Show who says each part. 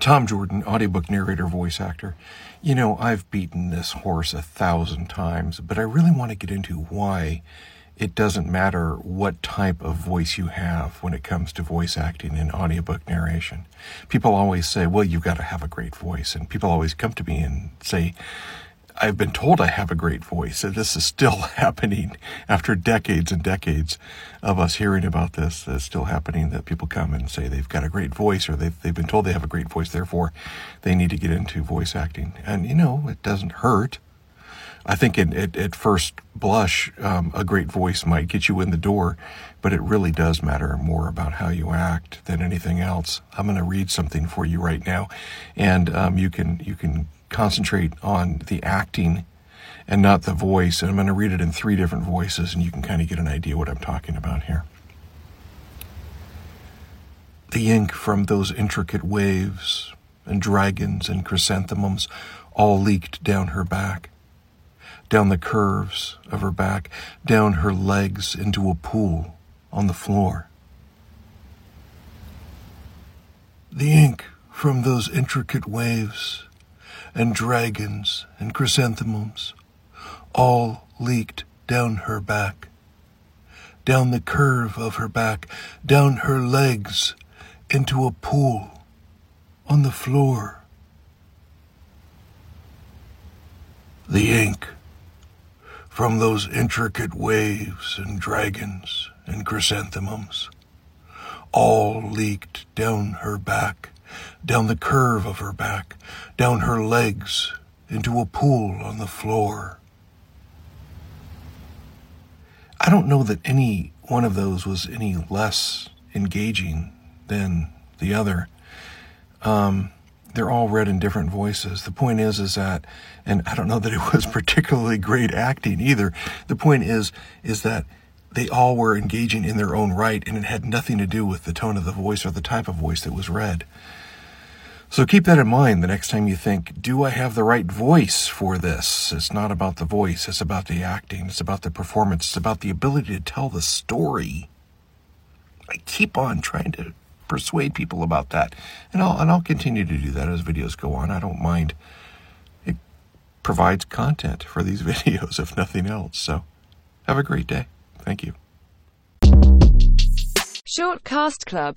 Speaker 1: Tom Jordan, audiobook narrator, voice actor. You know, I've beaten this horse a thousand times, but I really want to get into why it doesn't matter what type of voice you have when it comes to voice acting and audiobook narration. People always say, well, you've got to have a great voice. And people always come to me and say, I've been told I have a great voice. And this is still happening after decades and decades of us hearing about this. It's still happening that people come and say they've got a great voice or they've, they've been told they have a great voice. Therefore, they need to get into voice acting. And, you know, it doesn't hurt. I think at first blush, um, a great voice might get you in the door, but it really does matter more about how you act than anything else. I'm going to read something for you right now, and um, you can you can concentrate on the acting and not the voice. And I'm going to read it in three different voices, and you can kind of get an idea what I'm talking about here. The ink from those intricate waves and dragons and chrysanthemums all leaked down her back down the curves of her back, down her legs into a pool on the floor. The ink from those intricate waves and dragons and chrysanthemums all leaked down her back, down the curve of her back, down her legs into a pool on the floor. The ink from those intricate waves and dragons and chrysanthemums. All leaked down her back, down the curve of her back, down her legs, into a pool on the floor. I don't know that any one of those was any less engaging than the other. Um, they're all read in different voices. The point is, is that, and I don't know that it was particularly great acting either. The point is, is that they all were engaging in their own right, and it had nothing to do with the tone of the voice or the type of voice that was read. So keep that in mind the next time you think, do I have the right voice for this? It's not about the voice, it's about the acting, it's about the performance, it's about the ability to tell the story. I keep on trying to persuade people about that. And I'll, and I'll continue to do that as videos go on. I don't mind. It provides content for these videos, if nothing else. So have a great day. Thank you.
Speaker 2: Shortcast Club